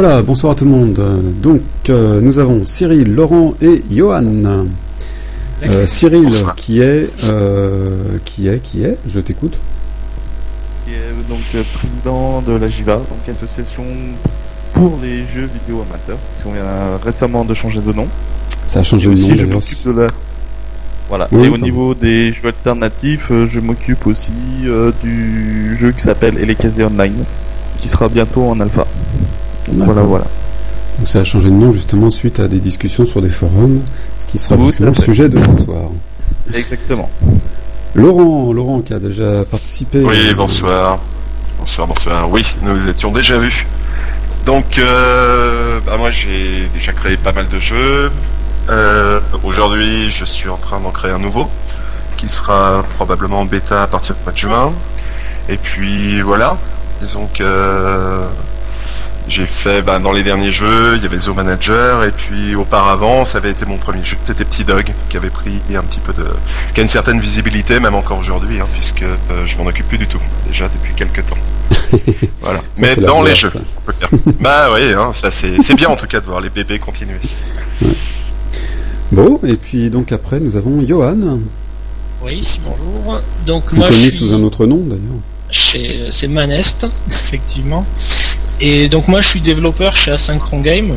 Voilà, bonsoir à tout le monde. Donc, euh, nous avons Cyril, Laurent et Johan. Euh, Cyril, Bonsoir. qui est, euh, qui est, qui est, je t'écoute. qui est donc président de la JIVA, donc association pour les jeux vidéo amateurs. Parce qu'on vient récemment de changer de nom. Ça a Et changé de aussi, nom je m'occupe de la. Voilà. Oui, Et au niveau des jeux alternatifs, je m'occupe aussi euh, du jeu qui s'appelle Elekazé Online, qui sera bientôt en alpha. Voilà, voilà. Donc ça a changé de nom justement suite à des discussions sur des forums, ce qui sera justement le sujet de ce soir. Exactement. Laurent, Laurent qui a déjà participé. Oui, euh, bonsoir. Bonsoir, bonsoir. Oui, nous étions déjà vus. Donc, euh, bah, moi j'ai déjà créé pas mal de jeux. Euh, Aujourd'hui, je suis en train d'en créer un nouveau qui sera probablement en bêta à partir du mois de juin. Et puis voilà, disons que j'ai fait bah, dans les derniers jeux, il y avait Zo Manager, et puis auparavant, ça avait été mon premier jeu, c'était Petit Dog, qui avait pris un petit peu de. qui a une certaine visibilité, même encore aujourd'hui, hein, puisque euh, je m'en occupe plus du tout, déjà depuis quelques temps. voilà. Ça, Mais dans les jeux, on peut le dire. bah oui, hein, ça c'est bien en tout cas de voir les bébés continuer. Bon, et puis donc après nous avons Johan, Oui, bonjour. Donc moi je connu suis sous un autre nom d'ailleurs. chez c'est Manest effectivement. Et donc moi je suis développeur chez Asynchron Game.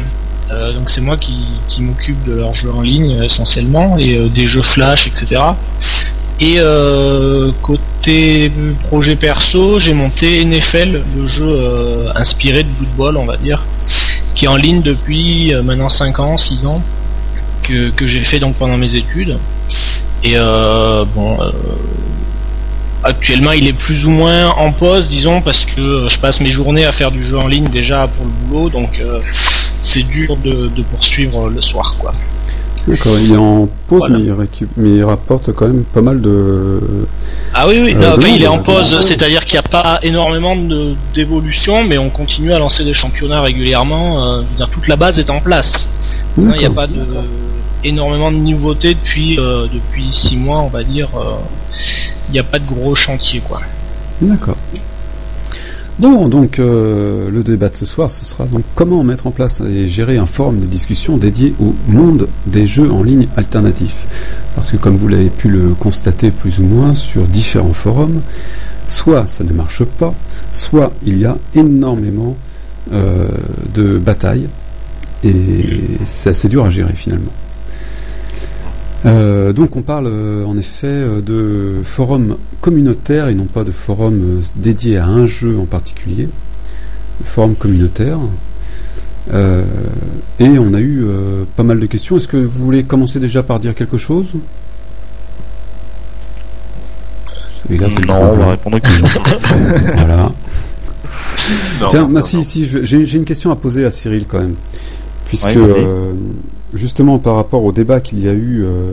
Euh, donc c'est moi qui, qui m'occupe de leurs jeux en ligne euh, essentiellement et euh, des jeux flash etc. Et euh, côté projet perso, j'ai monté NFL, le jeu euh, inspiré de Blood Bowl on va dire, qui est en ligne depuis euh, maintenant 5 ans, 6 ans, que, que j'ai fait donc pendant mes études. Et bon, actuellement il est plus ou moins en pause, disons, parce que je passe mes journées à faire du jeu en ligne déjà pour le boulot, donc euh, c'est dur de, de poursuivre le soir, quoi. D'accord, il est en pause Voilà. mais, il récup- mais il rapporte quand même pas mal de. Ah oui, oui, Euh, non, il est en pause, c'est-à-dire qu'il n'y a pas énormément de- d'évolution, mais on continue à lancer des championnats régulièrement. euh, toute la base est en place. Non, Il n'y a pas de énormément de nouveautés depuis euh, depuis six mois, on va dire. euh, Il n'y a pas de gros chantier, quoi. D'accord. Bon, donc euh, le débat de ce soir, ce sera donc comment mettre en place et gérer un forum de discussion dédié au monde des jeux en ligne alternatifs. Parce que comme vous l'avez pu le constater plus ou moins sur différents forums, soit ça ne marche pas, soit il y a énormément euh, de batailles et c'est assez dur à gérer finalement. Euh, donc on parle euh, en effet euh, de forums communautaires et non pas de forums euh, dédiés à un jeu en particulier. Forum communautaire. Euh, et on a eu euh, pas mal de questions. Est-ce que vous voulez commencer déjà par dire quelque chose? Et là, c'est le non, on va répondre aux questions. Voilà. Non, Tiens, non, bah, non, si, non. si, j'ai une question à poser à Cyril quand même. Puisque, Ouais, euh, justement, par rapport au débat qu'il y a eu euh,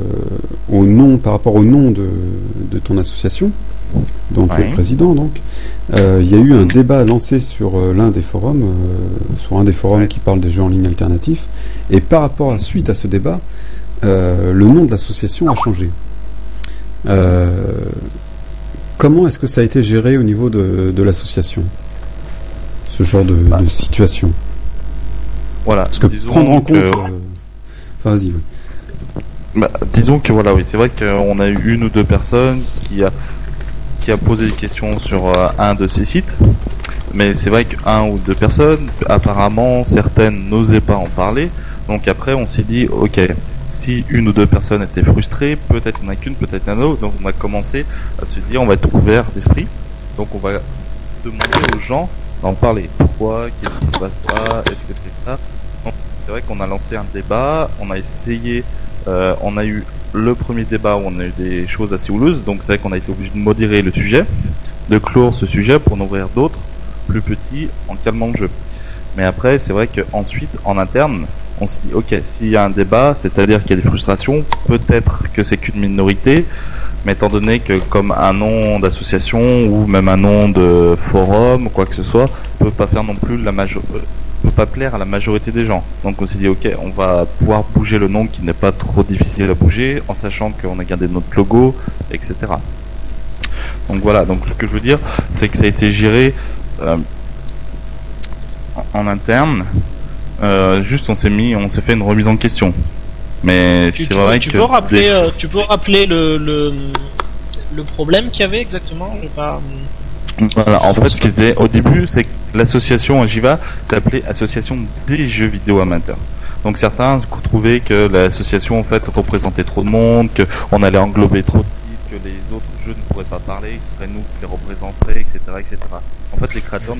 au nom, par rapport au nom de, de ton association, donc Ouais. le président, donc, euh, il y a eu un débat lancé sur euh, l'un des forums, euh, sur un des forums Ouais. qui parle des jeux en ligne alternatifs, et par rapport à suite à ce débat, euh, le nom de l'association a changé. Euh, comment est-ce que ça a été géré au niveau de, de l'association ce genre de, Bah. de situation? Voilà. Parce que prendre en compte. euh, Enfin, vas-y. oui. Bah, disons que voilà, oui, c'est vrai qu'on a eu une ou deux personnes qui a qui a posé des questions sur euh, un de ces sites, mais c'est vrai qu'un ou deux personnes, apparemment certaines n'osaient pas en parler, donc après on s'est dit ok, si une ou deux personnes étaient frustrées, peut-être en a qu'une, peut-être une autre, donc on a commencé à se dire on va être ouvert d'esprit, donc on va demander aux gens d'en parler. Pourquoi Qu'est-ce qui se passe pas Est-ce que c'est ça? C'est vrai qu'on a lancé un débat, on a essayé euh, on a eu le premier débat où on a eu des choses assez houleuses, donc c'est vrai qu'on a été obligé de modérer le sujet, de clore ce sujet pour en ouvrir d'autres, plus petits, en calmant le jeu. Mais après, c'est vrai qu'ensuite, en interne, on se dit, ok, s'il y a un débat, c'est-à-dire qu'il y a des frustrations, peut-être que c'est qu'une minorité, mais étant donné que comme un nom d'association ou même un nom de forum ou quoi que ce soit, peut pas faire non plus la major peut pas plaire à la majorité des gens. Donc on s'est dit ok, on va pouvoir bouger le nom qui n'est pas trop difficile à bouger, en sachant qu'on a gardé notre logo, etc. Donc voilà, donc ce que je veux dire, c'est que ça a été géré euh, en, en interne, euh, juste on s'est mis, on s'est fait une remise en question. Mais Tu, c'est vrai tu que peux rappeler, des- euh, tu peux rappeler le, le, le problème qu'il y avait exactement? Pas... Voilà, en fait, ce qui était au début, c'est que l'association Agiva s'appelait Association des jeux vidéo amateurs. Donc certains trouvaient que l'association en fait représentait trop de monde, qu'on allait englober trop de sites, que les autres jeux ne pourraient pas parler, que ce serait nous qui les représenteraient, etc., etc. En fait, les créateurs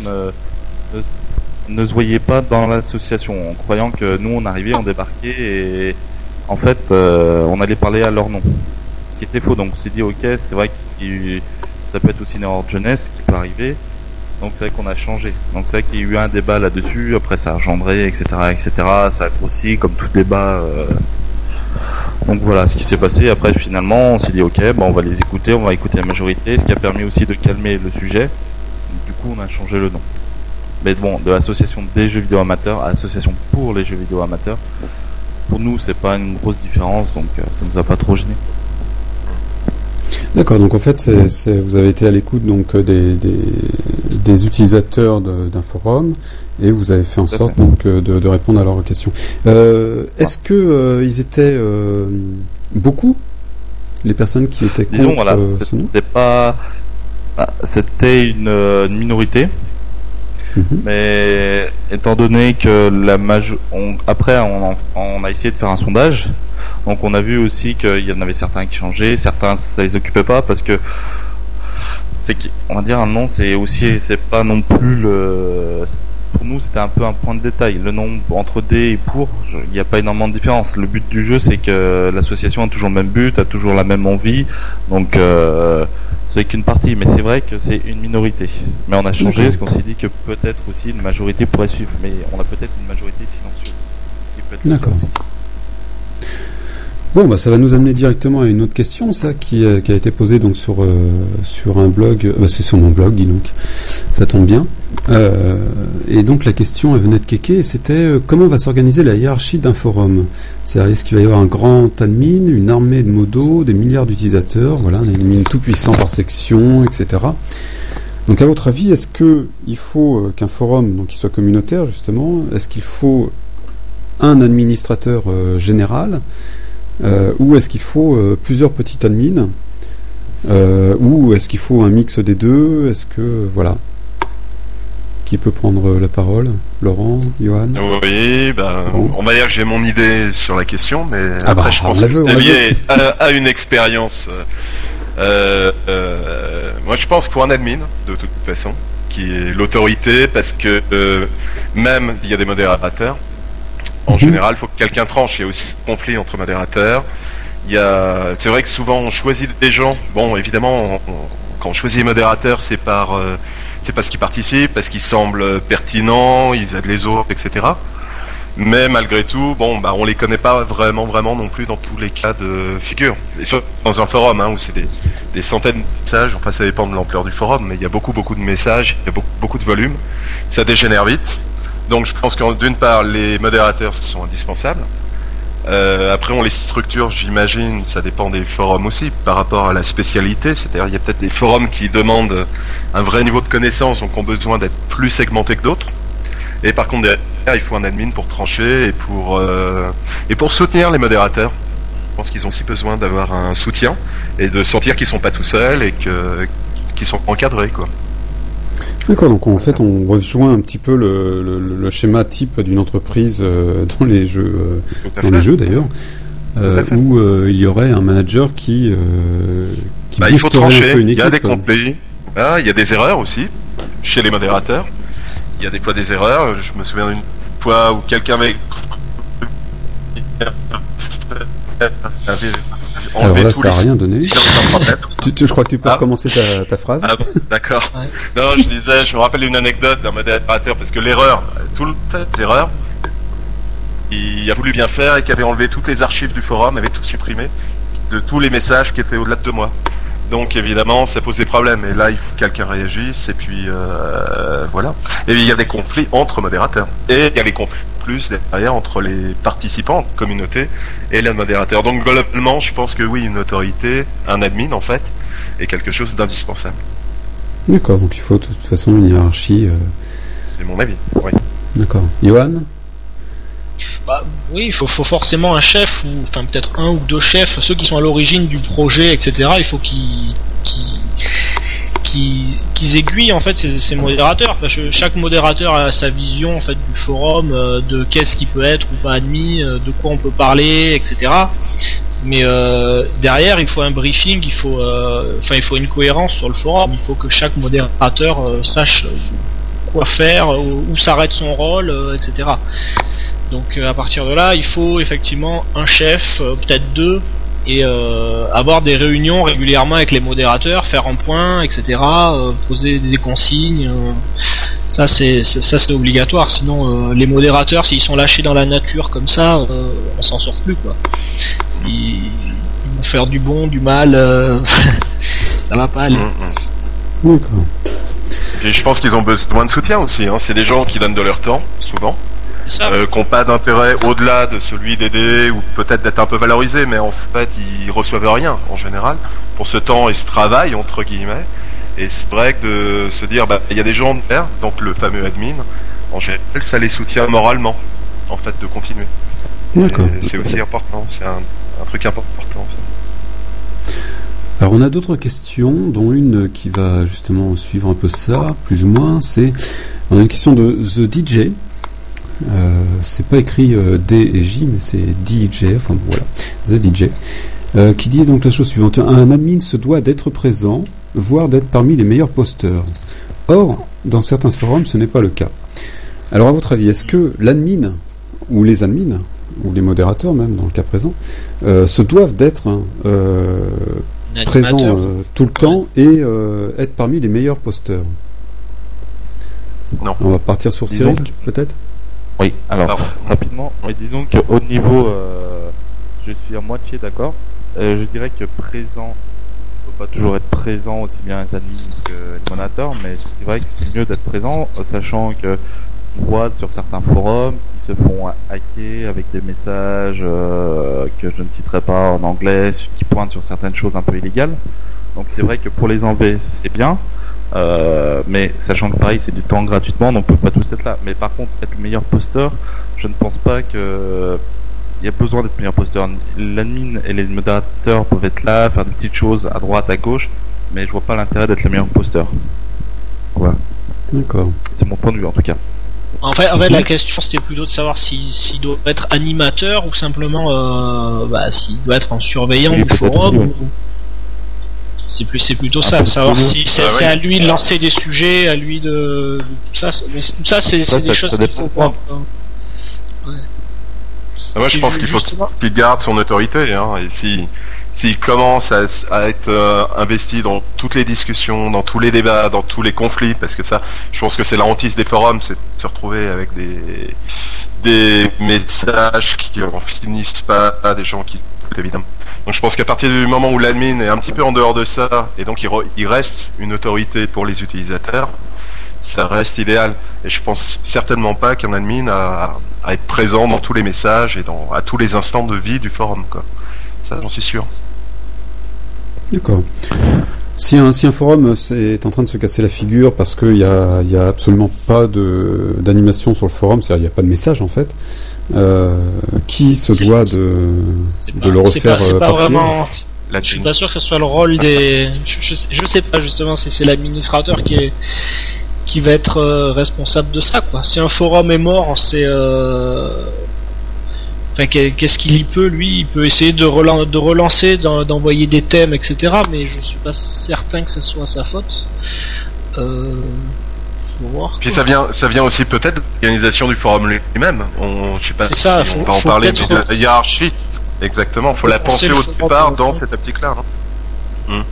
ne se voyaient pas dans l'association, en croyant que nous on arrivait, on débarquait et en fait euh, on allait parler à leur nom. Ce qui était faux. Donc on s'est dit ok, c'est vrai que ça peut être aussi une erreur de jeunesse qui peut arriver. Donc c'est vrai qu'on a changé. Donc c'est vrai qu'il y a eu un débat là-dessus. Après ça a engendré, etc., etc. Ça a grossi comme tout débat. euh. Donc voilà ce qui s'est passé. Après finalement on s'est dit ok, bah, on va les écouter, on va écouter la majorité. Ce qui a permis aussi de calmer le sujet. Du coup on a changé le nom. Mais bon, de l'association des jeux vidéo amateurs à l'association pour les jeux vidéo amateurs. Pour nous c'est pas une grosse différence, donc euh, ça nous a pas trop gêné. D'accord, donc en fait, vous avez été à l'écoute donc euh, des, des utilisateurs d'un forum et vous avez fait en sorte fait. donc euh, de, de répondre à leurs questions. Euh, est-ce que euh, ils étaient euh, beaucoup les personnes qui étaient contre Disons voilà, c'était pas, ah, c'était une, une minorité, Mhm. mais étant donné que la majo- on, après on, en- on a essayé de faire un sondage, donc on a vu aussi qu'il y en avait certains qui changeaient, certains ça les occupait pas parce que c'est qui- on va dire un nom c'est aussi c'est pas non plus le pour nous c'était un peu un point de détail. Le nom entre D et pour il n'y a pas énormément de différence. Le but du jeu c'est que l'association a toujours le même but a toujours la même envie. Donc euh, c'est qu'une partie. Mais c'est vrai que c'est une minorité. Mais on a changé parce qu'on s'est dit que peut-être aussi une majorité pourrait suivre. Mais on a peut-être une majorité silencieuse. D'accord. Bon, bah, ça va nous amener directement à une autre question, ça, qui, euh, a été posée donc sur euh, sur un blog. euh, c'est sur mon blog, dis donc. Ça tombe bien. Et donc la question, elle venait de Keke, et c'était comment va s'organiser la hiérarchie d'un forum? C'est-à-dire, est-ce qu'il va y avoir un grand admin, une armée de modos, des milliards d'utilisateurs, voilà, un admin tout puissant par section, etc. Donc, à votre avis, est-ce que il faut qu'un forum, donc, qui soit communautaire justement, est-ce qu'il faut un administrateur général ou est-ce qu'il faut euh, plusieurs petites admins euh, Ou est-ce qu'il faut un mix des deux Est-ce que. Voilà. Qui peut prendre la parole? Laurent Johan? Oui, ben, Bon. on va dire que j'ai mon idée sur la question, mais Ah après bah, je pense que c'est lié à, à une expérience. euh, euh, moi, je pense qu'il faut un admin, de toute façon, qui est l'autorité, parce que euh, même il y a des modérateurs. En Mhm. général, il faut que quelqu'un tranche. Il y a aussi un conflit entre modérateurs. Il y a, c'est vrai que souvent on choisit des gens. Bon, évidemment, on- on- quand on choisit les modérateurs, c'est par, euh, c'est parce qu'ils participent, parce qu'ils semblent pertinents, ils aident les autres, etc. Mais malgré tout, bon, bah, on les connaît pas vraiment, vraiment non plus dans tous les cas de figure. Et surtout dans un forum, hein, où c'est des, des centaines de messages. Enfin, ça dépend de l'ampleur du forum, mais il y a beaucoup, beaucoup de messages, il y a beaucoup, beaucoup de volume. Ça dégénère vite. Donc, je pense que d'une part, les modérateurs sont indispensables. Euh, après, on les structure, j'imagine, ça dépend des forums aussi, par rapport à la spécialité. C'est-à-dire, il y a peut-être des forums qui demandent un vrai niveau de connaissance, donc ont besoin d'être plus segmentés que d'autres. Et par contre, derrière, il faut un admin pour trancher et pour, euh, et pour soutenir les modérateurs. Je pense qu'ils ont aussi besoin d'avoir un soutien et de sentir qu'ils sont pas tout seuls et qu'ils sont encadrés, quoi. D'accord, donc en fait on rejoint un petit peu le, le- le schéma type d'une entreprise euh, dans les jeux, euh, dans les jeux d'ailleurs, euh, où il y aurait un manager qui, qui Bah, il faut trancher. une Il y a des équipe. conflits. Ah, il y a des erreurs aussi chez les modérateurs. Il y a des fois des erreurs. Je me souviens d'une fois où quelqu'un avait avait Alors là, tous ça rien donné. Problème. Tu- tu- je crois que tu peux Ah. recommencer ta, ta phrase. Ah bon, d'accord. Ouais. Non, je disais, je me rappelle une anecdote d'un modérateur parce que l'erreur, tout le fait d'erreur, il a voulu bien faire et qui avait enlevé toutes les archives du forum, avait tout supprimé de tous les messages qui étaient au-delà de deux mois. Donc évidemment, ça pose des problèmes. Et là, il faut que quelqu'un réagisse. Et puis euh, voilà. Et il y a des conflits entre modérateurs. Et il y a les conflits plus derrière entre les participants, communauté, et les modérateurs. Donc globalement, je pense que oui, une autorité, un admin en fait, est quelque chose d'indispensable. D'accord, donc il faut de toute façon une hiérarchie. euh, C'est mon avis. Oui. D'accord. Johan Bah, oui, il faut, faut forcément un chef, ou enfin peut-être un ou deux chefs, ceux qui sont à l'origine du projet, etc. Il faut qu'ils qu'ils qu'ils qu'ils aiguillent en fait ces, ces modérateurs. Parce que chaque modérateur a sa vision en fait du forum, euh, de qu'est-ce qui peut être ou pas admis, euh, de quoi on peut parler, etc. Mais euh, derrière, il faut un briefing, il faut, enfin, il faut une cohérence sur le forum. Il faut que chaque modérateur sache quoi faire, où, s'arrête son rôle, etc. Donc à partir de là, il faut effectivement un chef, peut-être deux, et euh, avoir des réunions régulièrement avec les modérateurs, faire un point, etc. euh, poser des consignes. euh, ça c'est ça c'est obligatoire. Sinon, euh, les modérateurs, s'ils sont lâchés dans la nature comme ça, euh, on s'en sort plus quoi. Ils, ils vont faire du bon, du mal. euh, ça va pas aller. Mm, mm. Et je pense qu'ils ont besoin de soutien aussi. Hein. C'est des gens qui donnent de leur temps, souvent. Euh, qui n'ont pas d'intérêt au-delà de celui d'aider ou peut-être d'être un peu valorisés, mais en fait, ils reçoivent rien en général pour ce temps et ce travail entre guillemets. Et c'est vrai que de se dire, bah, il y a des gens derrière, donc le fameux admin, en général, ça les soutient moralement, en fait, de continuer. D'accord. C'est aussi important. C'est un, un truc important. Ça. Alors on a d'autres questions, dont une qui va justement suivre un peu ça, plus ou moins. C'est on a une question de The DJ. Euh, c'est pas écrit euh, D et J, mais c'est DJ. Enfin voilà, The DJ, euh, qui dit donc la chose suivante un admin se doit d'être présent, voire d'être parmi les meilleurs posteurs. Or, dans certains forums, ce n'est pas le cas. Alors à votre avis, est-ce que l'admin ou les admins ou les modérateurs même dans le cas présent euh, se doivent d'être euh, Un présent animateur. euh, tout le temps et euh, être parmi les meilleurs posteurs? Non. On va partir sur Cyril, peut-être? Oui, alors, Alors, rapidement, mais disons qu'au niveau, euh, je suis à moitié d'accord. Euh, je dirais que présent, il faut pas toujours être présent aussi bien les admins que les moniteurs, mais c'est vrai que c'est mieux d'être présent, euh, sachant que on voit sur certains forums qui se font hacker avec des messages euh, que je ne citerai pas en anglais, qui pointent sur certaines choses un peu illégales. Donc c'est vrai que pour les enlever, c'est bien. Euh, mais sachant que pareil c'est du temps gratuitement donc on peut pas tous être là mais par contre être le meilleur posteur je ne pense pas que il y a besoin d'être meilleur posteur l'admin et les modérateurs peuvent être là faire des petites choses à droite à gauche mais je vois pas l'intérêt d'être le meilleur posteur voilà D'accord. c'est mon point de vue en tout cas En fait, en fait, la question c'était plutôt de savoir si- s'il doit être animateur ou simplement euh, bah, s'il doit être en surveillant du forum. aussi, ouais. ou- C'est plus, c'est plutôt ça, savoir si c'est Ah oui. à lui de lancer des sujets, à lui de, tout ça. c'est- Mais tout ça, c'est des choses qu'il faut moi. voir. Ah, Moi, je pense qu'il faut qu'il garde son autorité. Hein, et si s'il commence à être euh, investi dans toutes les discussions, dans tous les débats, dans tous les conflits, parce que ça, je pense que c'est la hantise des forums, c'est de se retrouver avec des des messages qui en finissent pas, des gens qui évidemment. Donc je pense qu'à partir du moment où l'admin est un petit peu en dehors de ça, et donc il, re- il reste une autorité pour les utilisateurs, ça reste idéal. Et je pense certainement pas qu'un admin a à être présent dans tous les messages et dans, à tous les instants de vie du forum. Ça, j'en suis sûr. D'accord. Si un, forum c'est- est en train de se casser la figure parce qu'il n'y a, y a absolument pas d'animation sur le forum, c'est-à-dire il n'y a pas de message en fait, euh, qui se doit de, le pas- refaire euh, pas partir vraiment. La Je suis pas sûr que ce soit le rôle des. Je, je, sais- je sais pas justement si c'est l'administrateur qui est qui va être euh, responsable de ça quoi. Si un forum est mort, c'est euh... enfin qu'est- qu'est-ce qu'il y peut lui Il peut essayer de, relan- de relancer, d'en- d'envoyer des thèmes, etc. Mais je suis pas certain que ce soit sa faute. Euh... Faut voir. Puis ça vient, ça vient aussi peut-être de l'organisation du forum lui-même. On, je sais pas C'est ça, si faut- on va en faut parler, mais la hiérarchie. Exactement, faut la penser le au forum départ dans cette optique-là. hein.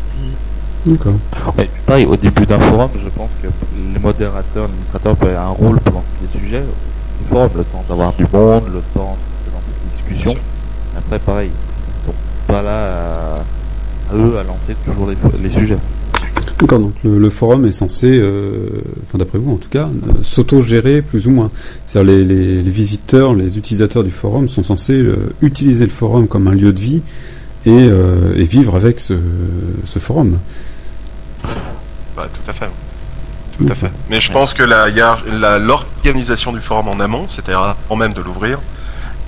D'accord. Ouais, pareil, au début d'un forum, je pense que les modérateurs, l'administrateur peut avoir un rôle pour lancer des sujets. Du forum, le temps d'avoir du monde, le temps de lancer des discussions. Après, pareil, ils sont pas là à, à eux à lancer toujours les, les sujets. D'accord, donc le, le forum est censé, euh, enfin d'après vous en tout cas, euh, s'auto-gérer plus ou moins. C'est-à-dire les, les, les visiteurs, les utilisateurs du forum sont censés euh, utiliser le forum comme un lieu de vie et, et vivre avec ce, ce forum. Bah, tout à fait. Tout à fait. Mais je pense que l'organisation du forum en amont, c'est-à-dire avant même de l'ouvrir,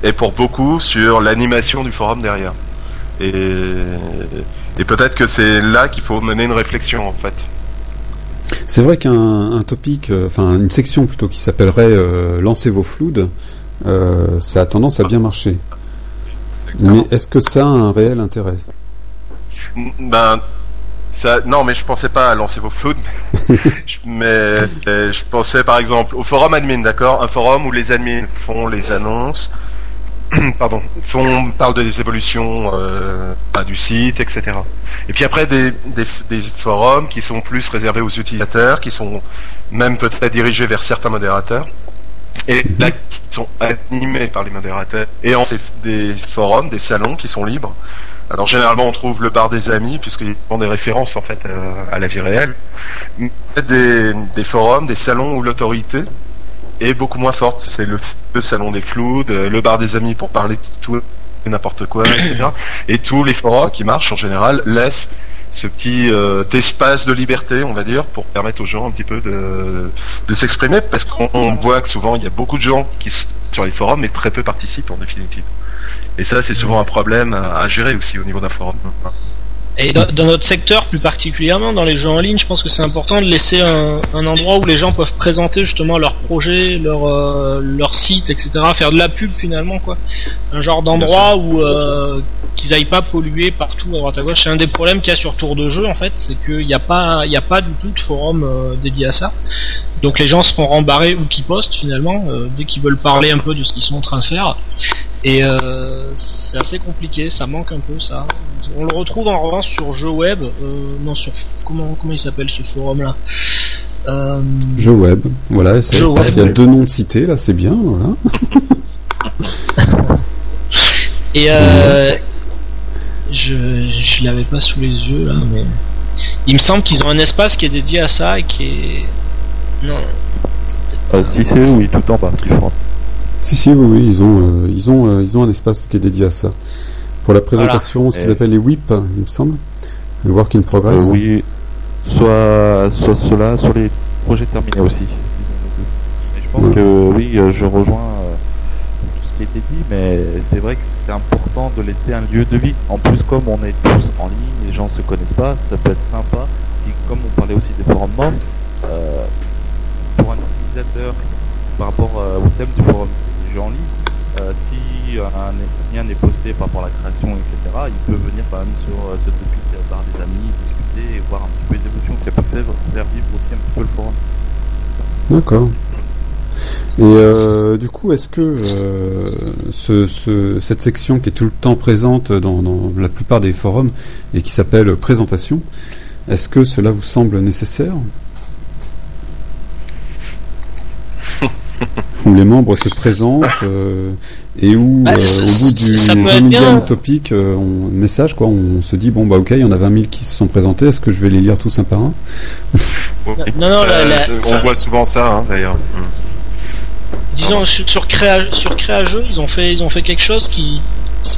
et pour beaucoup sur l'animation du forum derrière. Et, et peut-être que c'est là qu'il faut mener une réflexion en fait. C'est vrai qu'un topic, euh, enfin une section plutôt qui s'appellerait euh, Lancez vos floudes, euh, ça a tendance à bien marcher. Mais est-ce que ça a un réel intérêt? Ben, ça, non, mais je pensais pas à lancer vos floudes, mais, je pensais par exemple au forum admin, d'accord, un forum où les admins font les annonces, pardon, font, parlent des évolutions euh, du site, etc. Et puis après des, des, forums qui sont plus réservés aux utilisateurs, qui sont même peut-être dirigés vers certains modérateurs, et là qui sont animés par les modérateurs. Et on fait des forums, des salons qui sont libres. Alors généralement on trouve le bar des amis puisqu'ils font des références en fait euh, à la vie réelle. Des, des forums, des salons où l'autorité est beaucoup moins forte. C'est le, salon des flous, le bar des amis pour parler de tout n'importe quoi, etc. Et tous les forums qui marchent en général laissent ce petit euh, espace de liberté, on va dire, pour permettre aux gens un petit peu de, de s'exprimer, parce qu'on voit que souvent il y a beaucoup de gens qui sur les forums, mais très peu participent en définitive. Et ça, c'est souvent un problème à, à gérer aussi au niveau d'un forum. Et dans, notre secteur plus particulièrement, dans les jeux en ligne, je pense que c'est important de laisser un, endroit où les gens peuvent présenter justement leurs projets, leur, euh, leur site, etc. Faire de la pub finalement, quoi. Un genre d'endroit où euh, qu'ils aillent pas polluer partout à droite à gauche. C'est un des problèmes qu'il y a sur Tour de jeu en fait, c'est qu'il n'y a pas, il y a pas du tout de forum euh, dédié à ça. Donc les gens se font rembarrer ou qui postent finalement dès qu'ils veulent parler un peu de ce qu'ils sont en train de faire. Et euh, c'est assez compliqué, ça manque un peu ça. On le retrouve en revanche sur jeu web, euh, non sur comment comment il s'appelle ce forum là. Euh... Jeu web, voilà. il y a deux noms cités là, c'est bien, voilà. Et euh, je je l'avais pas sous les yeux là, mais il me semble qu'ils ont un espace qui est dédié à ça et qui est non. Euh, si c'est oui, tout en bas. Si, si, oui, oui ils, ont, euh, ils, ont, euh, ils ont un espace qui est dédié à ça. Pour la présentation, ce qu'ils appellent les WIP, il me semble. Le Work in Progress. Euh, oui, soit, soit cela, sur les projets terminés aussi. Mais je pense que oui, je rejoins tout ce qui a été dit, mais c'est vrai que c'est important de laisser un lieu de vie. En plus, comme on est tous en ligne, les gens se connaissent pas, ça peut être sympa. Et comme on parlait aussi des forums membres, pour un utilisateur par rapport au thème du forum en ligne, euh, si un lien est posté par rapport à la création, etc., il peut venir quand même sur euh, ce topic par des amis, discuter et voir un petit peu les évolutions. Ça peut faire, faire vivre aussi un petit peu le forum. D'accord. Et euh, du coup, est-ce que ce, cette section qui est tout le temps présente dans, dans la plupart des forums et qui s'appelle présentation, est-ce que cela vous semble nécessaire? où les membres se présentent euh, et où bah, euh, au bout du 20 millième topic, euh, on, message quoi, on se dit bon bah ok, il y en a 20 000 qui se sont présentés, est-ce que je vais les lire tous un par un? Non, non, on voit souvent ça hein, d'ailleurs. Disons sur créa sur créageux, ils ont fait ils ont fait quelque chose qui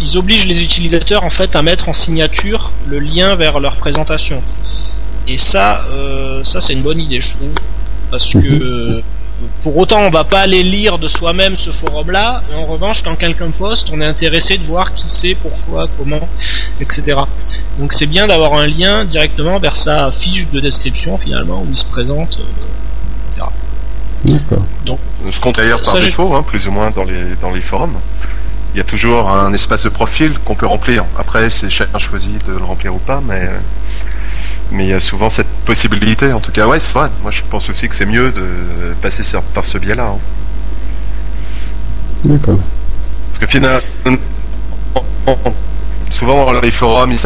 ils obligent les utilisateurs en fait à mettre en signature le lien vers leur présentation. Et ça, ça c'est une bonne idée, je trouve, parce mhm. que pour autant, on va pas aller lire de soi-même ce forum-là. En revanche, quand quelqu'un poste, on est intéressé de voir qui c'est, pourquoi, comment, etc. Donc c'est bien d'avoir un lien directement vers sa fiche de description finalement où il se présente, euh, etc. D'accord. Donc, ce compte d'ailleurs par défaut, hein, plus ou moins dans les dans les forums. Il y a toujours un espace de profil qu'on peut remplir. Après, c'est chacun choisit de le remplir ou pas, mais mais il y a souvent cette possibilité. En tout cas, ouais, c'est vrai. Moi, je pense aussi que c'est mieux de passer par ce biais-là. Hein. D'accord. Parce que finalement, souvent les forums,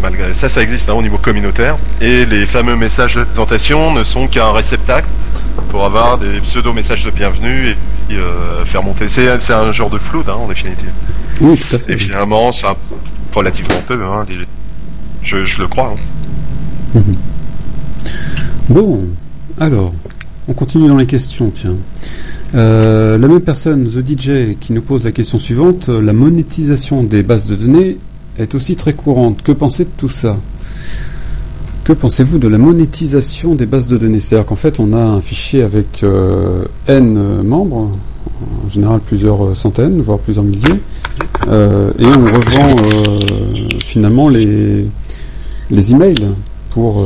malgré ça, ça existe hein, au niveau communautaire. Et les fameux messages de présentation ne sont qu'un réceptacle pour avoir des pseudo-messages de bienvenue et, euh, faire monter. C'est un genre de flou, hein, en définitive. Oui, tout à fait. Et finalement, ça relativement peu. Hein, je, le crois. Hein. Bon, alors, on continue dans les questions, tiens. Euh, la même personne, The DJ, qui nous pose la question suivante, la monétisation des bases de données est aussi très courante. Que pensez de tout ça? Que pensez-vous de la monétisation des bases de données? C'est-à-dire qu'en fait, on a un fichier avec euh, N membres, en général plusieurs centaines, voire plusieurs milliers, et on revend finalement les, les emails pour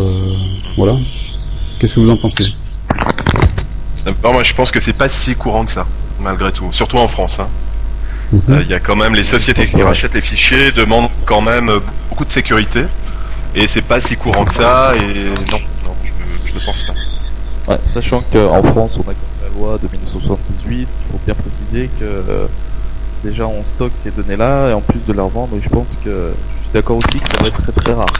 voilà. Qu'est-ce que vous en pensez? Moi, je pense que c'est pas si courant que ça, malgré tout, surtout en France. Hein. Mhm. Il y a quand même les sociétés qui rachètent les fichiers demandent quand même beaucoup de sécurité et c'est pas si courant que ça et non, non, je, ne pense pas. Ouais, sachant qu'en France on a la loi de 1978, il faut bien préciser que euh, déjà on stocke ces données-là et en plus de les revendre, je pense que je suis d'accord aussi que ça va être très très rare.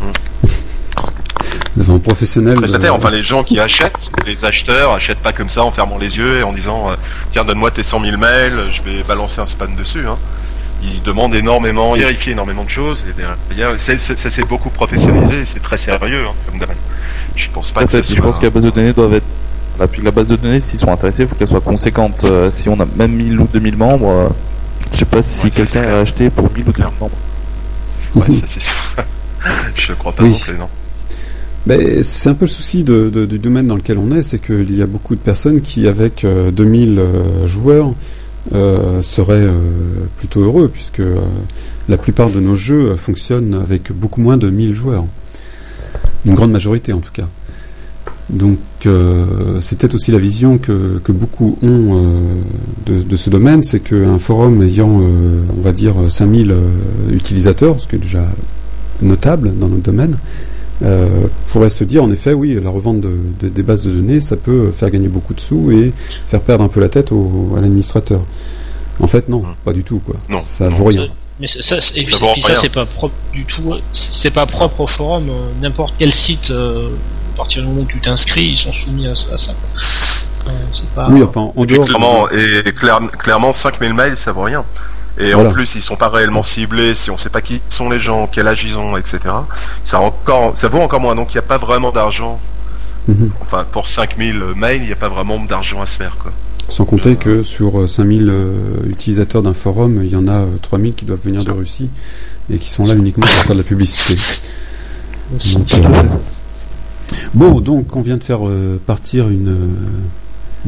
un professionnel. enfin les gens qui achètent, les acheteurs achètent pas comme ça en fermant les yeux et en disant euh, tiens donne-moi tes 100 000 mails, je vais balancer un spam dessus. Hein. Ils demandent énormément, ils vérifient énormément de choses et ça s'est beaucoup professionnalisé, c'est très sérieux hein, comme domaine. Je pense pas. que je pense que la base de données doit être la base de données, s'ils sont intéressés, il faut qu'elle soit conséquente. Euh, si on a même 1000 ou 2000 membres, euh, je sais pas si quelqu'un a acheté pour 1000 ou 2000 membres. Ouais, ça je crois pas non plus, non c'est un peu le souci de, du domaine dans lequel on est, c'est qu'il y a beaucoup de personnes qui, avec 2000 euh, euh, joueurs, euh, seraient plutôt heureux, puisque la plupart de nos jeux fonctionnent avec beaucoup moins de 1000 joueurs. Une grande majorité en tout cas. Donc c'est peut-être aussi la vision que, beaucoup ont de, de, ce domaine, c'est qu'un forum ayant, on va dire, 5000 utilisateurs, ce qui est déjà notable dans notre domaine, euh, pourrait se dire en effet oui la revente des bases de données ça peut faire gagner beaucoup de sous et faire perdre un peu la tête au, à l'administrateur. En fait non mmh. pas du tout quoi. Non, ça vaut rien. Mais ça, et puis, ça c'est pas propre du tout c'est pas propre au forum euh, n'importe quel site euh, à partir du moment où tu t'inscris ils sont soumis à, ça oui enfin en dehors clairement, et clairement 5000 mails ça vaut rien et en plus, ils sont pas réellement ciblés. Si on sait pas qui sont les gens, quel âge ils ont, etc. Ça encore, ça vaut encore moins. Donc il n'y a pas vraiment d'argent. Mhm. Enfin, pour 5000 mails, il n'y a pas vraiment d'argent à se faire. Quoi. Sans compter que sur 5000 euh, euh, utilisateurs d'un forum, il y en a 3000 euh, qui doivent venir de Russie et qui sont là uniquement pour faire de la publicité. bon, donc on vient de faire partir une,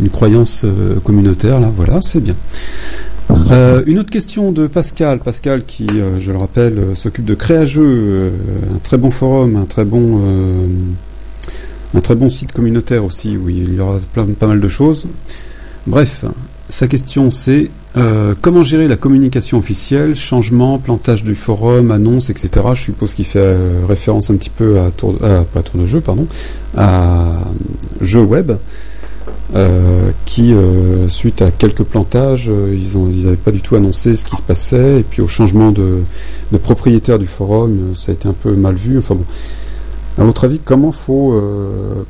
une croyance communautaire, là, voilà, c'est bien. Euh, une autre question de Pascal. Pascal qui, euh, je le rappelle, euh, s'occupe de Créageux, un très bon forum, un très bon, un très bon site communautaire aussi où il y aura pas mal de choses. Bref, sa question c'est comment gérer la communication officielle, changement, plantage du forum, annonce, etc. Je suppose qu'il fait référence un petit peu à tour, pas tour de jeu, pardon, à jeu web. Euh, qui, euh, suite à quelques plantages, euh, ils n'avaient pas du tout annoncé ce qui se passait, et puis au changement de, propriétaire du forum, ça a été un peu mal vu. Enfin bon, à votre avis, comment, faut,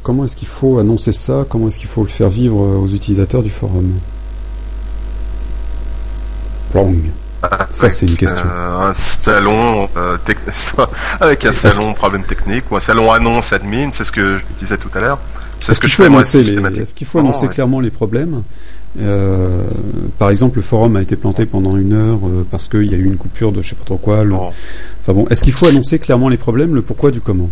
comment est-ce qu'il faut annoncer ça? Comment est-ce qu'il faut le faire vivre aux utilisateurs du forum? Ça, c'est une question. un salon avec un salon problème technique ou un salon annonce admin, c'est ce que je disais tout à l'heure. Est-ce qu'il faut, annoncer, qu'il faut annoncer clairement les problèmes euh, par exemple, le forum a été planté pendant une heure euh, parce qu'il y a eu une coupure de je sais pas trop quoi. Enfin bon, est-ce qu'il faut annoncer clairement les problèmes, le pourquoi du comment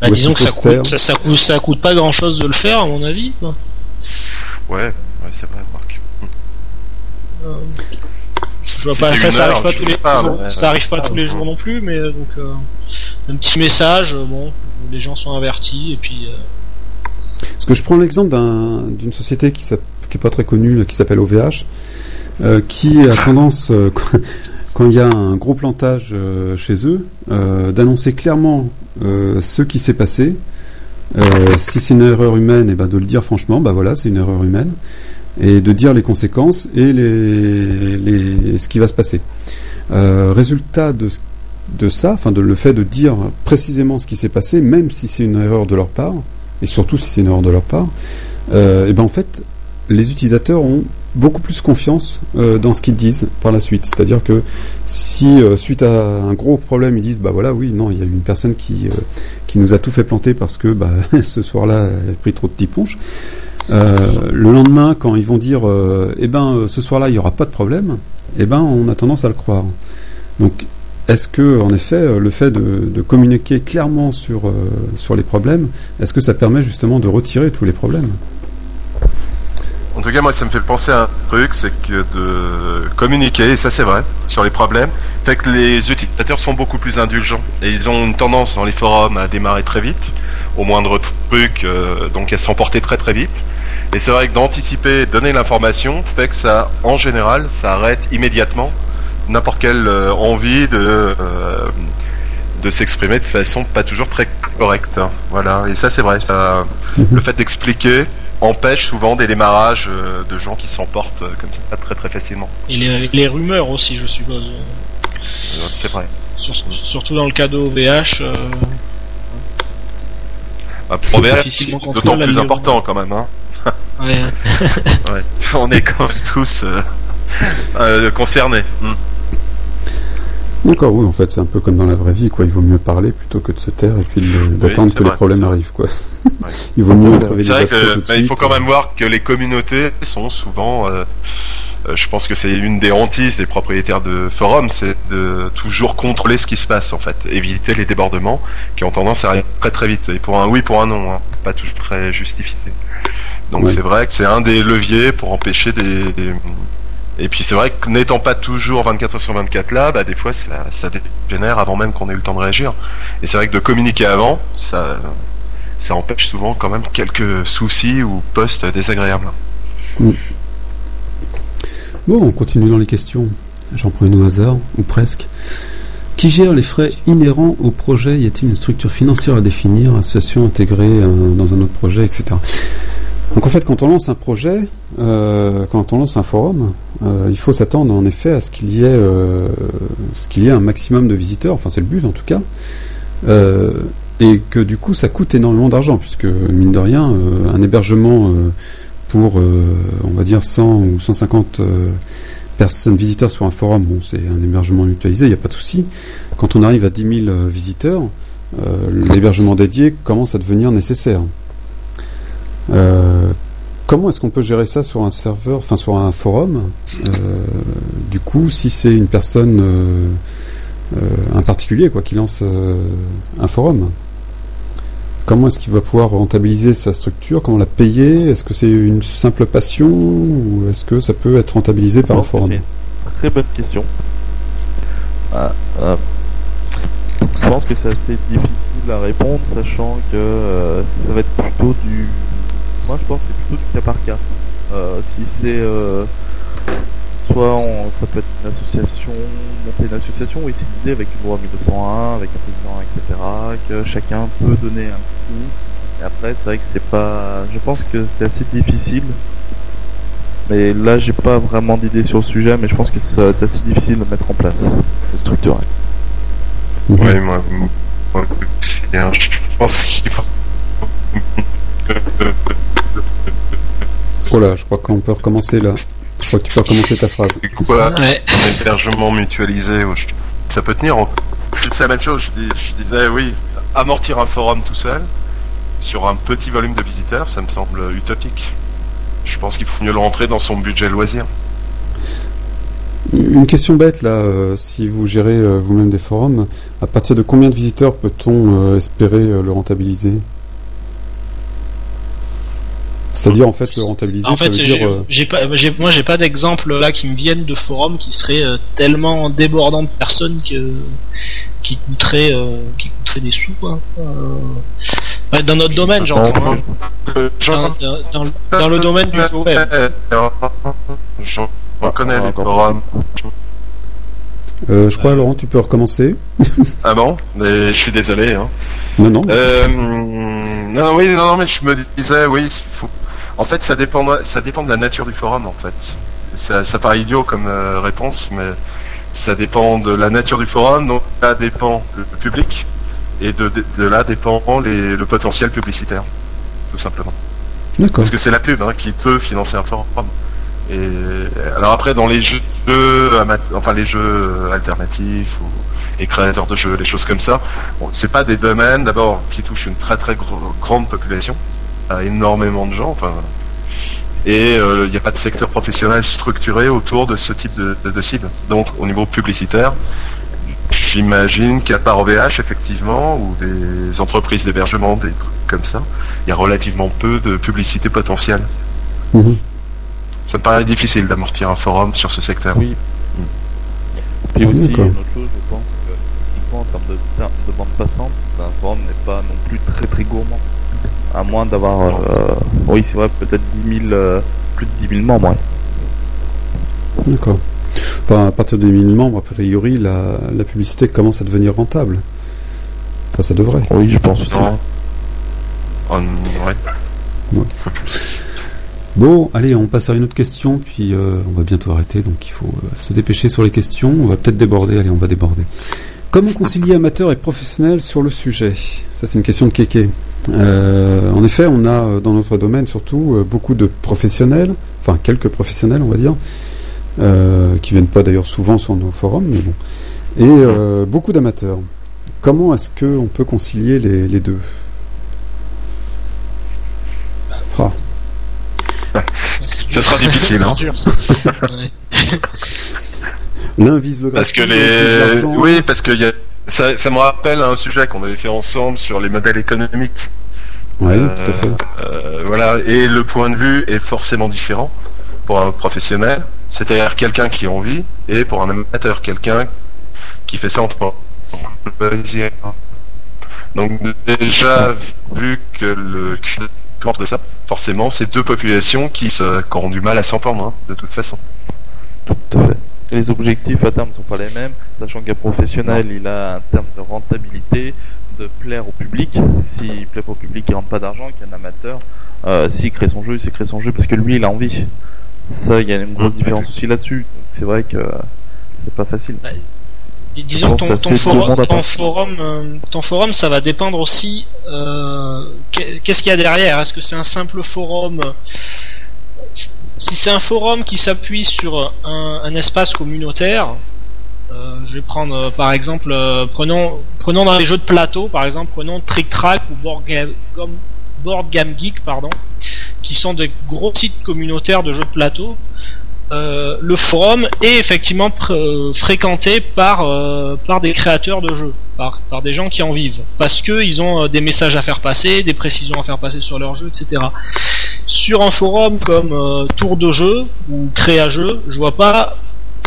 bah, Disons que ça coûte, ça, coûte, ça coûte pas grand chose de le faire, à mon avis. Ouais, ouais c'est vrai, Marc. Euh, je vois pas, ça arrive pas tous les jours. Ça arrive pas tous les jours non plus, mais donc un petit message, bon, les gens sont avertis et puis. Parce que je prends l'exemple d'une société qui n'est pas très connue, qui s'appelle OVH, euh, qui a tendance, euh, quand il y a un gros plantage euh, chez eux, d'annoncer clairement ce qui s'est passé. si c'est une erreur humaine, et eh ben de le dire franchement, bah voilà, c'est une erreur humaine, et de dire les conséquences et les, ce qui va se passer. résultat de, de ça, enfin de le fait de dire précisément ce qui s'est passé, même si c'est une erreur de leur part, et surtout si c'est une erreur de leur part, euh, et ben en fait, les utilisateurs ont beaucoup plus confiance euh, dans ce qu'ils disent par la suite. C'est-à-dire que si euh, suite à un gros problème ils disent bah voilà oui non il y a une personne qui qui nous a tout fait planter parce que bah, ce soir-là elle a pris trop de petits ponches. le lendemain quand ils vont dire eh ben ce soir-là il n'y aura pas de problème, eh ben on a tendance à le croire. Donc est-ce que, en effet, euh, le fait de, communiquer clairement sur, euh, sur les problèmes, est-ce que ça permet justement de retirer tous les problèmes? En tout cas, moi, ça me fait penser à un truc, c'est que de communiquer, et ça c'est vrai, sur les problèmes, fait que les utilisateurs sont beaucoup plus indulgents. Et ils ont une tendance dans les forums à démarrer très vite, au moindre truc, euh, donc à s'emporter très très vite. Et c'est vrai que d'anticiper, donner l'information, fait que ça, en général, ça arrête immédiatement n'importe quelle euh, envie de... Euh, de s'exprimer de façon pas toujours très correcte. hein. Voilà, et ça c'est vrai. Ça, le fait d'expliquer empêche souvent des démarrages euh, de gens qui s'emportent euh, comme ça très très facilement. Et les, les rumeurs aussi, je suppose. Euh, C'est vrai. Sur- surtout dans le cas de OVH. euh, Bah, pour OVH, difficilement d'autant plus important quand même. Hein. ouais. Ouais. On est quand même tous euh, euh, concernés. Hmm. D'accord, oui, en fait, c'est un peu comme dans la vraie vie, quoi. Il vaut mieux parler plutôt que de se taire et puis d'attendre que les vrai, problèmes c'est vrai. arrivent, quoi. il vaut mieux crever les C'est vrai que tout de bah, il faut quand même voir que les communautés sont souvent. euh, euh, je pense que c'est une des hantises des propriétaires de forums, c'est de toujours contrôler ce qui se passe en fait, éviter les débordements qui ont tendance à arriver très très vite. Et pour un oui, pour un non, hein, pas toujours très justifié. Donc Ouais. c'est vrai que c'est un des leviers pour empêcher des. des- Et puis c'est vrai que n'étant pas toujours 24 heures sur 24 là, bah des fois ça, dégénère avant même qu'on ait eu le temps de réagir. Et c'est vrai que de communiquer avant, ça, empêche souvent quand même quelques soucis ou postes désagréables. Bon, on continue dans les questions. J'en prends une au hasard, ou presque. Qui gère les frais inhérents au projet? Y a-t-il une structure financière à définir, association intégrée euh, dans un autre projet, etc. Donc en fait, quand on lance un projet, euh, quand on lance un forum, euh, il faut s'attendre en effet à ce qu'il y ait, euh, ce qu'il y ait un maximum de visiteurs. Enfin, c'est le but en tout cas. Et que du coup, ça coûte énormément d'argent, puisque mine de rien, un hébergement pour, on va dire, 100 ou 150 euh, personnes visiteurs sur un forum, bon, c'est un hébergement mutualisé, il n'y a pas de souci. Quand on arrive à 10 000 euh, visiteurs, l'hébergement dédié commence à devenir nécessaire. Euh, comment est-ce qu'on peut gérer ça sur un serveur, enfin sur un forum Euh, Du coup, si c'est une personne, euh, un particulier, quoi, qui lance un forum, comment est-ce qu'il va pouvoir rentabiliser sa structure? Comment la payer? Est-ce que c'est une simple passion? Ou est-ce que ça peut être rentabilisé par un forum? Très bonne question. Ah, ah. Je pense que c'est assez difficile à répondre, sachant que ça va être plutôt du. Moi, je pense que c'est plutôt du cas par cas. Euh, si c'est euh, soit on- ça peut être une association, monter une association, oui, c'est l'idée avec une loi 1901, avec un président, etc., que chacun peut donner un coup. Et après, c'est vrai que c'est pas. Je pense que c'est assez difficile mais là, j'ai pas vraiment d'idée sur le sujet, mais je pense que être assez difficile de mettre en place, de structurer. Oui, moi, moi, c'est je pense qu'il faut. Oh là, je crois qu'on peut recommencer là. Je crois que tu peux recommencer ta phrase. Quoi Ouais. un hébergement mutualisé Ça peut tenir. en- C'est la même chose. Je, dis- je disais, oui, amortir un forum tout seul sur un petit volume de visiteurs, ça me semble utopique. Je pense qu'il faut mieux le rentrer dans son budget loisir. Une question bête là, euh, si vous gérez euh, vous-même des forums, à partir de combien de visiteurs peut-on euh, espérer euh, le rentabiliser? C'est-à-dire en fait le rentabiliser, En ça fait, veut j'ai dire euh, j'ai pas, moi j'ai pas d'exemple là qui me viennent de forums qui seraient euh, tellement débordants de personnes que qui coûteraient, euh, qui coûteraient des sous quoi. Euh, dans notre domaine, j'entends. hein. Dans, dans- dans- dans le domaine du jeu web. J'en connais Ah, les encore. forums. euh, je crois Laurent, tu peux recommencer. Ah bon? Mais je suis désolé. Hein. Non non. Euh, non, oui, non, non, mais je me disais, oui, il faut... en fait, ça dépend, ça dépend de la nature du forum, en fait. Ça, ça paraît idiot comme euh, réponse, mais ça dépend de la nature du forum, donc là dépend le public, et de, de, de là dépend les, le potentiel publicitaire, tout simplement. Parce que c'est la pub hein, qui peut financer un forum. Et alors après, dans les jeux, enfin les jeux alternatifs ou les créateurs de jeux, les choses comme ça, bon, c'est pas des domaines d'abord qui touchent une très très gro- grande population, à énormément de gens, enfin, et il n'y a pas de secteur professionnel structuré autour de ce type de, de, de cible. Donc au niveau publicitaire, j'imagine qu'à part OVH effectivement, ou des entreprises d'hébergement, des trucs comme ça, il y a relativement peu de publicité potentielle. Mhm. Ça me paraît difficile d'amortir un forum sur ce secteur. Oui. Puis aussi, D'accord. une autre chose, je pense que techniquement, en termes de, termes de bande passante, un forum n'est pas non plus très très gourmand. À moins d'avoir, euh, oui, c'est vrai, peut-être 10 000, euh, plus de 10 000 membres. ouais. D'accord. Enfin, à partir de 1000 membres, a priori, la, la publicité commence à devenir rentable. Enfin, ça devrait. Oui, je pense aussi. Hum, ouais. Bon, allez, on passe à une autre question, puis euh, on va bientôt arrêter, donc il faut euh, se dépêcher sur les questions. On va peut-être déborder, allez, on va déborder. Comment concilier amateur et professionnel sur le sujet Ça, c'est une question de Kéké. Euh, en effet, on a euh, dans notre domaine surtout euh, beaucoup de professionnels, enfin quelques professionnels, on va dire, euh, qui viennent pas d'ailleurs souvent sur nos forums, mais bon, et euh, beaucoup d'amateurs. Comment est-ce qu'on peut concilier les, les deux? Ah, Ce sera difficile, hein. C'est sûr, ça. Ouais. L'un vise le Parce que les. Oui, parce que y a- ça, ça me rappelle un sujet qu'on avait fait ensemble sur les modèles économiques. Oui, Euh, tout à fait. euh, voilà, et le point de vue est forcément différent pour un professionnel, c'est-à-dire quelqu'un qui a envie, et pour un amateur, quelqu'un qui fait ça en trois. Donc déjà, vu que le corps de ça, forcément, c'est deux populations qui, se, qui auront du mal à s'entendre, hein, de toute façon. Tout à fait. Les objectifs à terme ne sont pas les mêmes, sachant qu'un professionnel, il a un terme de rentabilité, de plaire au public. S'il plaît pas au public, il rentre pas d'argent, qu'un amateur, euh, s'il crée son jeu, il sait créer son jeu parce que lui, il a envie. Ça, il y a une grosse différence aussi là-dessus. Donc, C'est vrai que c'est pas facile. Et disons ton, ton, forum, ton euh, ton forum, ça va dépendre aussi. euh, qu'est- Qu'est-ce qu'il y a derrière? Est-ce que c'est un simple forum Si c'est un forum qui s'appuie sur un, espace communautaire, euh, je vais prendre euh, par exemple, euh, prenons, prenons dans les jeux de plateau, par exemple, prenons Trick Track ou Board Game, Board Game Geek, pardon, qui sont des gros sites communautaires de jeux de plateau. Euh, le forum est effectivement fréquenté par par des créateurs de jeux, par par des gens qui en vivent, parce que ils ont des messages à faire passer, des précisions à faire passer sur leur jeu, etc. Sur un forum comme euh, Tour de jeu ou Créa jeu, je vois pas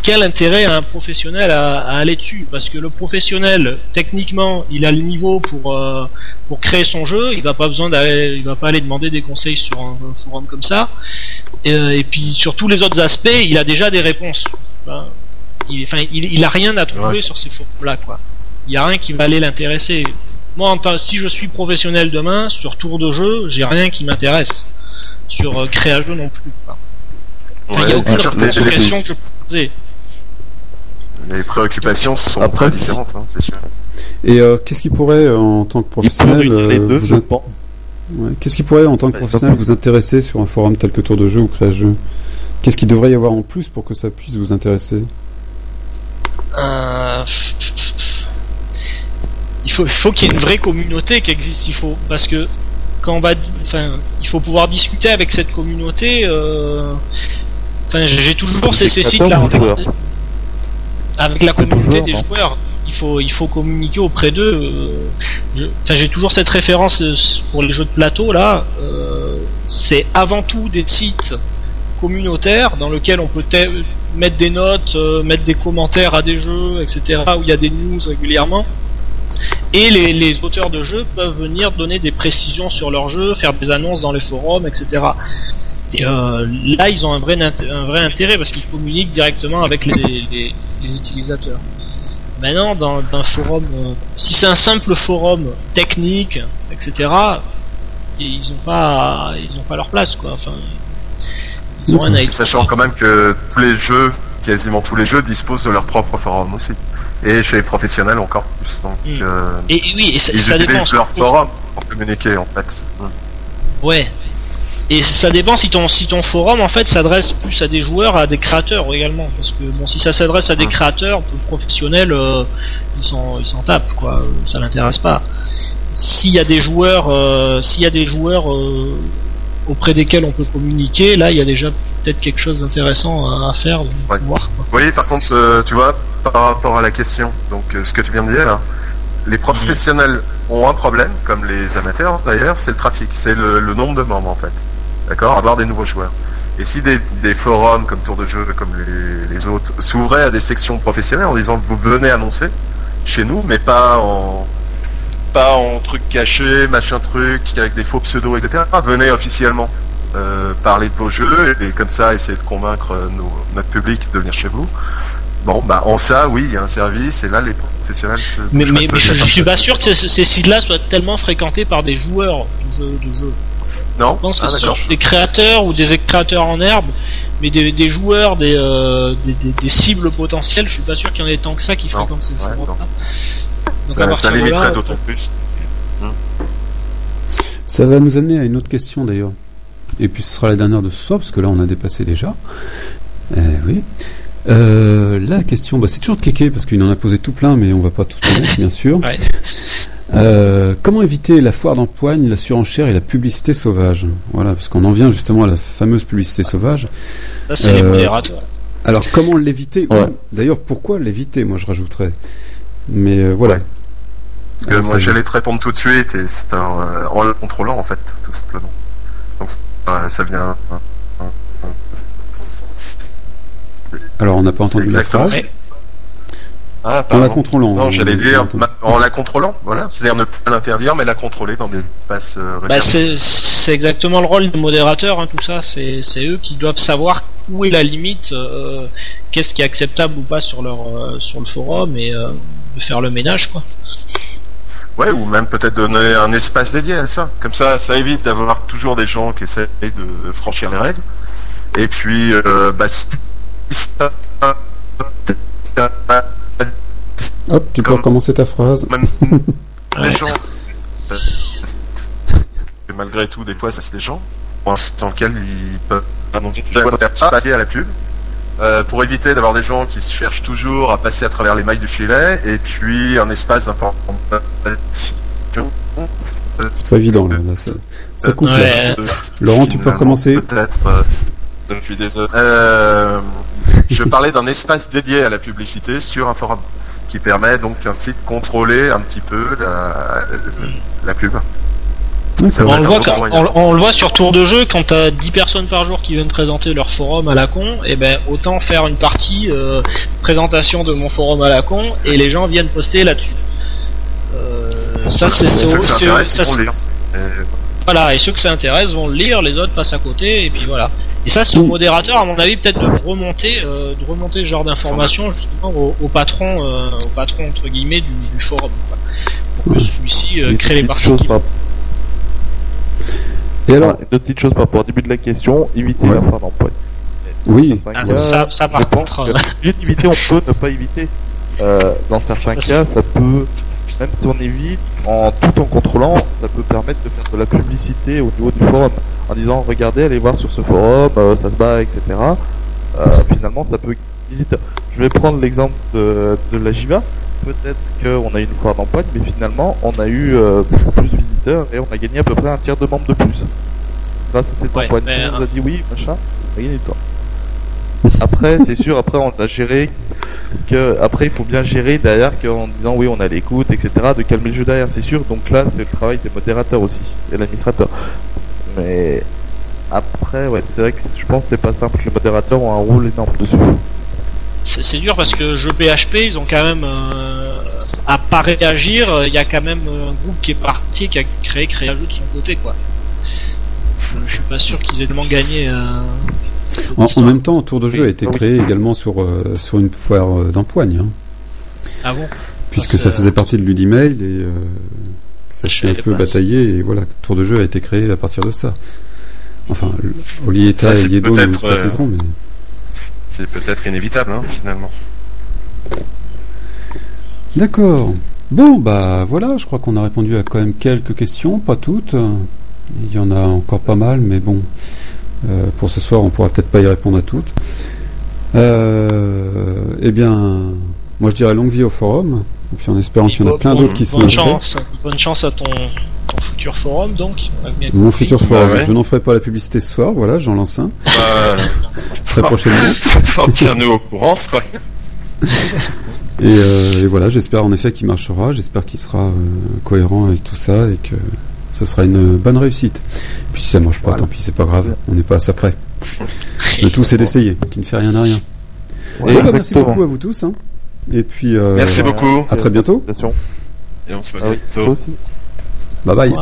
quel intérêt a un professionnel à, à aller dessus, parce que le professionnel techniquement il a le niveau pour euh, pour créer son jeu, il va pas besoin d'aller, il va pas aller demander des conseils sur un, un forum comme ça. Et, euh, et puis sur tous les autres aspects, il a déjà des réponses. Enfin, il, enfin, il, il a rien à trouver Ouais. sur ces forums-là, quoi. Il y a rien qui va aller l'intéresser. Moi, en si je suis professionnel demain sur tour de jeu, j'ai rien qui m'intéresse. Sur euh, créa jeu non plus. quoi. Enfin, il y a aucune question que je peux poser. Les préoccupations sont Après, très différentes, hein, c'est sûr. Et euh, qu'est-ce qui pourrait, en tant que Il professionnel, deux, vous in- ouais, qu'est-ce qui pourrait, en tant que professionnel, vous intéresser sur un forum tel que Tour de jeu ou Créa jeu Qu'est-ce qu'il devrait y avoir en plus pour que ça puisse vous intéresser? Euh, il faut, il faut qu'il y ait une vraie communauté qui existe. Il faut parce que quand on va, enfin, il faut pouvoir discuter avec cette communauté. euh, Enfin, j'ai toujours ces, ces sites là Spectateurs ou joueurs avec la communauté des non joueurs. Il faut, il faut communiquer auprès d'eux. euh, Enfin, j'ai toujours cette référence euh, pour les jeux de plateau là. euh, C'est avant tout des sites communautaires dans lesquels on peut mettre des notes, euh, mettre des commentaires à des jeux, etc. Où il y a des news régulièrement. Et les, les auteurs de jeux peuvent venir donner des précisions sur leur jeu, faire des annonces dans les forums, etc. Et euh, là, ils ont un vrai, un vrai intérêt parce qu'ils communiquent directement avec les, les, les utilisateurs. Maintenant, dans, dans un forum, euh, si c'est un simple forum technique, etc., ils ont pas, ils ont pas leur place, quoi. Enfin, ils ont rien à y Sachant quand même que tous les jeux, quasiment tous les jeux, disposent de leur propre forum aussi. Et chez les professionnels encore plus. Donc, Mm. euh, Et, et oui, et ça, ils ça dépend. utilisent leur forum pour communiquer en fait. Mm. Ouais. Et ça dépend si ton si ton forum en fait s'adresse plus à des joueurs, à des créateurs également, parce que bon si ça s'adresse à des Mm. créateurs, peu professionnels, euh, ils s'en ils s'en tapent quoi, euh, ça l'intéresse pas. S'il y a des joueurs, euh, s'il y a des joueurs euh, auprès desquels on peut communiquer, là il y a déjà peut-être quelque chose d'intéressant à, à faire, Ouais. voir. quoi. Oui, par contre, euh, tu vois, par rapport à la question, donc euh, ce que tu viens de dire, là, les professionnels ont un problème, comme les amateurs d'ailleurs, c'est le trafic, c'est le, nombre de membres en fait. D'accord? Avoir des nouveaux joueurs. Et si des, forums comme Tour de Jeu, comme les, autres, s'ouvraient à des sections professionnelles en disant vous venez annoncer chez nous, mais pas en pas en truc caché, machin truc, avec des faux pseudos, etc. Venez officiellement euh, parler de vos jeux et, comme ça essayer de convaincre euh, notre public de venir chez vous. Bon, bah en ça, oui, il y a un service et là les professionnels. se Mais, mais, mais je, je suis pas sûr que ces, ces sites-là soient tellement fréquentés par des joueurs de jeux. De jeux. Non. Je pense que Ah, ce des créateurs ou des créateurs en herbe, mais des, des joueurs, des, euh, des, des, des cibles potentielles, je suis pas sûr qu'il y en ait tant que ça qui Non. fréquentent ces Ouais. Donc, Ça, ça limiterait d'autant plus. Ça va nous amener à une autre question d'ailleurs. Et puis ce sera la dernière de ce soir, parce que là on a dépassé déjà. Eh oui. Euh, la question, bah, c'est toujours de Kéké, parce qu'il en a posé tout plein, mais on va pas tout mettre, bien sûr. Ouais. Euh, comment éviter la foire d'empoigne, la surenchère et la publicité sauvage? Voilà, parce qu'on en vient justement à la fameuse publicité sauvage. Ça, c'est les Euh, modérateurs. Alors comment l'éviter? Ouais. D'ailleurs, pourquoi l'éviter Moi je rajouterais? Mais euh, voilà. Ouais. Parce que Ouais, moi j'allais te répondre tout de suite et c'est un, euh, en le contrôlant en fait, tout simplement. Donc euh, ça vient. Alors on n'a pas entendu la Exactement. phrase. Ah, En la contrôlant. Non, on- j'allais dire en la contrôlant, voilà. C'est-à-dire ne pas l'interdire, mais la contrôler dans des espaces euh, Bah, c'est exactement le rôle des modérateurs, hein, tout ça. C'est eux qui doivent savoir où est la limite, euh, qu'est-ce qui est acceptable ou pas sur leur euh, sur le forum et euh, de faire le ménage, quoi. Ouais, ou même peut-être donner un espace dédié à ça. Comme ça, ça évite d'avoir toujours des gens qui essaient de franchir les règles. Et puis, euh, bah, Hop, tu peux Comme- recommencer ta phrase. les gens. euh, et malgré tout, des fois, ça c'est des gens pour l'instant lequel ils peuvent pas passer à la pub. euh, pour éviter d'avoir des gens qui cherchent toujours à passer à travers les mailles du filet, et puis un espace d'information. C'est pas évident là. là, ça, ça coupe. là. Laurent, tu peux recommencer. Peut-être. euh, je suis désolé. Euh, je parlais d'un espace dédié à la publicité sur un forum qui permet donc ainsi de contrôler un petit peu la, la pub. On le, voit un quand- bon moyen. on, on le voit sur Tour de jeu quand t'as 10 personnes par jour qui viennent présenter leur forum à la con, et ben autant faire une partie euh, présentation de mon forum à la con et les gens viennent poster là-dessus. Euh, ça c'est ça ça, voilà et ceux que ça intéresse vont le lire, les autres passent à côté et puis voilà. Et ça c'est au modérateur à mon avis peut-être de remonter euh, de remonter ce genre d'informations justement au, au patron euh, au patron entre guillemets du, du forum quoi. pour que Ouais. celui-ci euh, Une crée les petite parties. chose qui- par- Et alors, Voilà, Deux petites choses par rapport au début de la question, éviter Ouais. la foire d'empoigne. oui, Ah, ça, ça par contre. d'éviter, on peut ne pas éviter. Euh, dans certains cas, ça peut, même si on évite, en tout en contrôlant, ça peut permettre de faire de la publicité au niveau du forum, en disant regardez, allez voir sur ce forum, euh, ça se bat, etc. Euh, finalement, ça peut visiter. Je vais prendre l'exemple de, de la Jiva. Peut-être qu'on a eu une foire d'empoigne, mais finalement, on a eu euh, beaucoup plus de visiteurs et on a gagné à peu près un tiers de membres de plus. Grâce à cette Ouais, empoigne, on nous a dit oui, machin, on a gagné du temps. Après, c'est sûr, après on a géré que après il faut bien gérer derrière qu'en disant oui on a l'écoute etc de calmer le jeu derrière c'est sûr donc là c'est le travail des modérateurs aussi et l'administrateur mais après ouais c'est vrai que je pense que c'est pas simple les modérateurs ont un rôle énorme dessus C'est dur parce que jeu PHP, ils ont quand même, euh, à pas réagir, il y a quand même un groupe qui est parti, qui a créé, créé un jeu de son côté, quoi. Je, je suis pas sûr qu'ils aient tellement gagné. Euh, en, en même temps, Tour de jeu a été oui. créé également sur, euh, sur une foire euh, d'empoigne, hein, avant. puisque Ah, ça faisait partie de l'Udimail et euh, ça s'est un peu bataillé et voilà, Tour de jeu a été créé à partir de ça. Enfin, Olieta et Yedo nous euh, préciseront, mais C'est peut-être inévitable, hein, finalement. D'accord. Bon, bah voilà, je crois qu'on a répondu à quand même quelques questions, pas toutes. Il y en a encore pas mal, mais bon, euh, pour ce soir, on pourra peut-être pas y répondre à toutes. Euh, eh bien, moi je dirais longue vie au forum, et puis en espérant qu'il y en a plein Bonne- d'autres qui se bonne chance, bonne chance à ton, ton futur forum, donc. Mon compris. futur forum, ouais. je n'en ferai pas la publicité ce soir, voilà, j'en lance un, Bah, très prochainement. Tiens-nous au courant, quoi. Et, euh, et voilà, j'espère en effet qu'il marchera, j'espère qu'il sera euh, cohérent avec tout ça et que ce sera une bonne réussite. Puis si ça marche pas, Voilà. tant pis, c'est pas grave, on n'est pas à ça près. Le tout c'est d'essayer, qui ne fait rien à rien. Ouais, bah, merci beaucoup à vous tous. hein. Et puis euh, Merci beaucoup. À très bientôt. Et on se voit Ah bientôt. aussi. Bye bye.